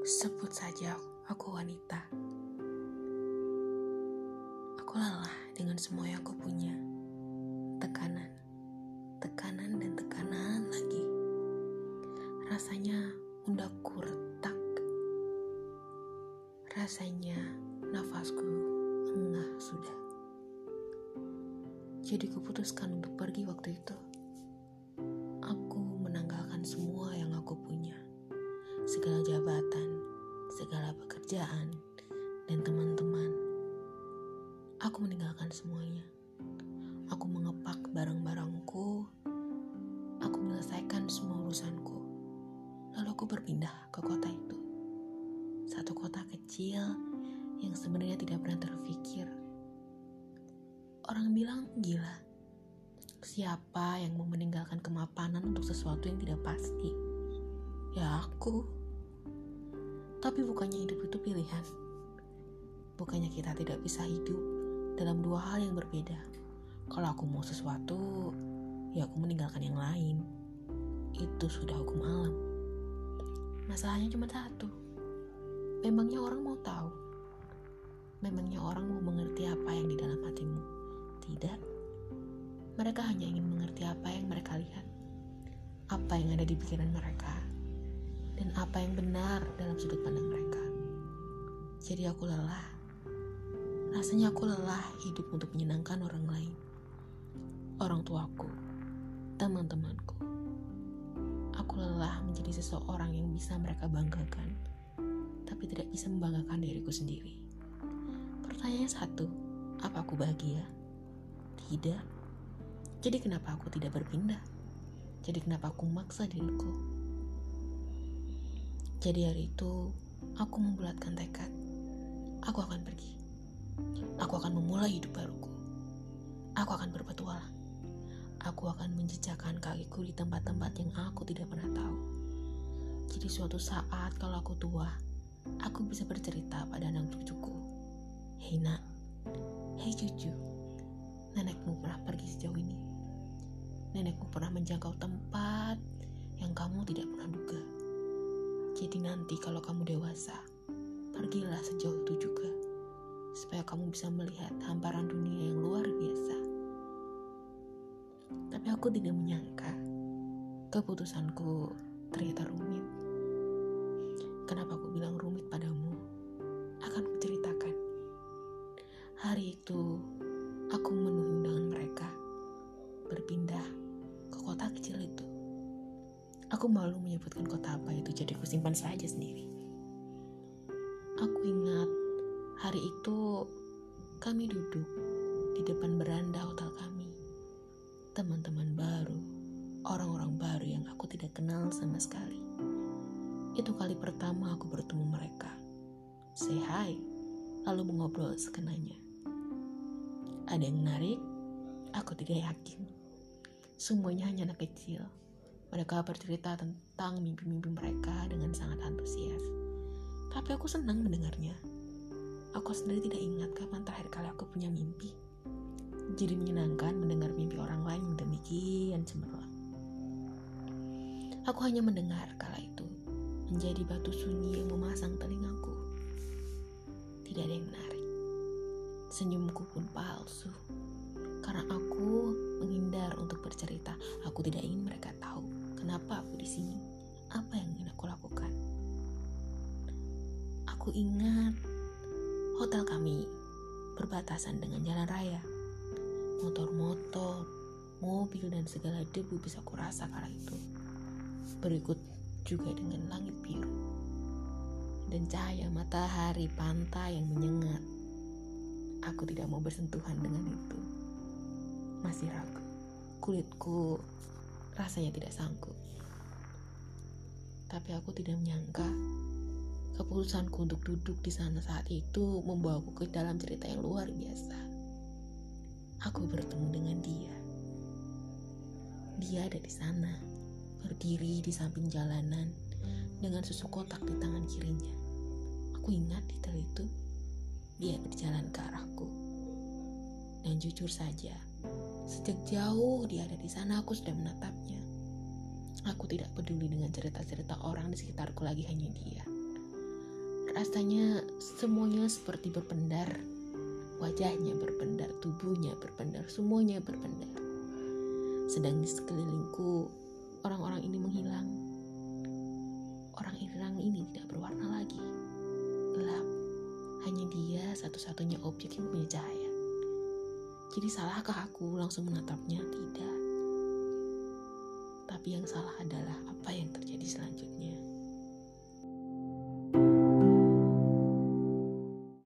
Sebut saja aku wanita. Aku lelah dengan semua yang aku punya. Tekanan, tekanan dan tekanan lagi. Rasanya undakku retak. Rasanya nafasku engah sudah. Jadi kuputuskan untuk pergi waktu itu. Aku menanggalkan semua yang aku punya. Segala pekerjaan, dan teman-teman. Aku meninggalkan semuanya. Aku mengepak barang-barangku. Aku menyelesaikan semua urusanku. Lalu aku berpindah ke kota itu. Satu kota kecil yang sebenarnya tidak pernah terfikir. Orang bilang gila. Siapa yang mau meninggalkan kemapanan untuk sesuatu yang tidak pasti? Ya aku. Tapi bukannya hidup itu pilihan. Bukannya kita tidak bisa hidup dalam dua hal yang berbeda. Kalau aku mau sesuatu, ya aku meninggalkan yang lain. Itu sudah hukum alam. Masalahnya cuma satu. Memangnya orang mau tahu? Memangnya orang mau mengerti apa yang di dalam hatimu? Tidak. Mereka hanya ingin mengerti apa yang mereka lihat, apa yang ada di pikiran mereka, dan apa yang benar sudut pandang mereka. Jadi aku lelah. Rasanya aku lelah hidup untuk menyenangkan orang lain. Orang tuaku, teman-temanku. Aku lelah menjadi seseorang yang bisa mereka banggakan, tapi tidak bisa membanggakan diriku sendiri. Pertanyaannya satu, apa aku bahagia? Tidak. Jadi kenapa aku tidak berpindah? Jadi kenapa aku maksa diriku? Jadi hari itu aku membulatkan tekad. Aku akan pergi. Aku akan memulai hidup baruku. Aku akan berpetualang. Aku akan menjejakkan kakiku di tempat-tempat yang aku tidak pernah tahu. Jadi suatu saat kalau aku tua, aku bisa bercerita pada anak cucuku. Hei nak, hei cucu, nenekmu pernah pergi sejauh ini. Nenekmu pernah menjangkau tempat yang kamu tidak pernah duga. Jadi nanti kalau kamu dewasa, pergilah sejauh itu juga. Supaya kamu bisa melihat hamparan dunia yang luar biasa. Tapi aku tidak menyangka keputusanku ternyata rumit. Kenapa aku bilang rumit padamu? Aku malu menyebutkan kota apa itu, jadi aku simpan saja sendiri. Aku ingat hari itu kami duduk di depan beranda hotel kami. Teman-teman baru, orang-orang baru yang aku tidak kenal sama sekali. Itu kali pertama aku bertemu mereka. Say hi, lalu mengobrol sekenanya. Ada yang menarik? Aku tidak yakin. Semuanya hanya anak kecil. Mereka bercerita tentang mimpi-mimpi mereka dengan sangat antusias. Tapi aku senang mendengarnya. Aku sendiri tidak ingat kapan terakhir kali aku punya mimpi. Jadi menyenangkan mendengar mimpi orang lain yang demikian cemerlang. Aku hanya mendengar kala itu menjadi batu sunyi yang memasang telingaku. Tidak ada yang menarik. Senyumku pun palsu. Karena aku menghindar untuk bercerita. Aku tidak ingin mereka tahu kenapa aku di sini. Apa yang ingin aku lakukan. Aku ingat hotel kami berbatasan dengan jalan raya. Motor-motor, mobil dan segala debu bisa kurasa kala itu. Berikut juga dengan langit biru dan cahaya matahari pantai yang menyengat Aku tidak mau bersentuhan dengan itu. Masih ragu. Kulitku rasanya tidak sanggup. Tapi aku tidak menyangka keputusanku untuk duduk di sana saat itu membawaku ke dalam cerita yang luar biasa. Aku bertemu dengan dia. Dia ada di sana, berdiri di samping jalanan dengan susu kotak di tangan kirinya. Aku ingat detail itu dia berjalan ke arahku. Dan jujur saja, sejak jauh dia ada di sana aku sudah menatapnya. Aku tidak peduli dengan cerita-cerita orang di sekitarku lagi hanya dia. Rasanya semuanya seperti berpendar. Wajahnya berpendar, tubuhnya berpendar, semuanya berpendar. Sedang di sekelilingku, orang-orang ini menghilang. Orang hilang ini tidak berwarna lagi. Gelap. Hanya dia satu-satunya objek yang punya cahaya. Jadi salahkah aku langsung menatapnya? Tidak. Tapi yang salah adalah apa yang terjadi selanjutnya.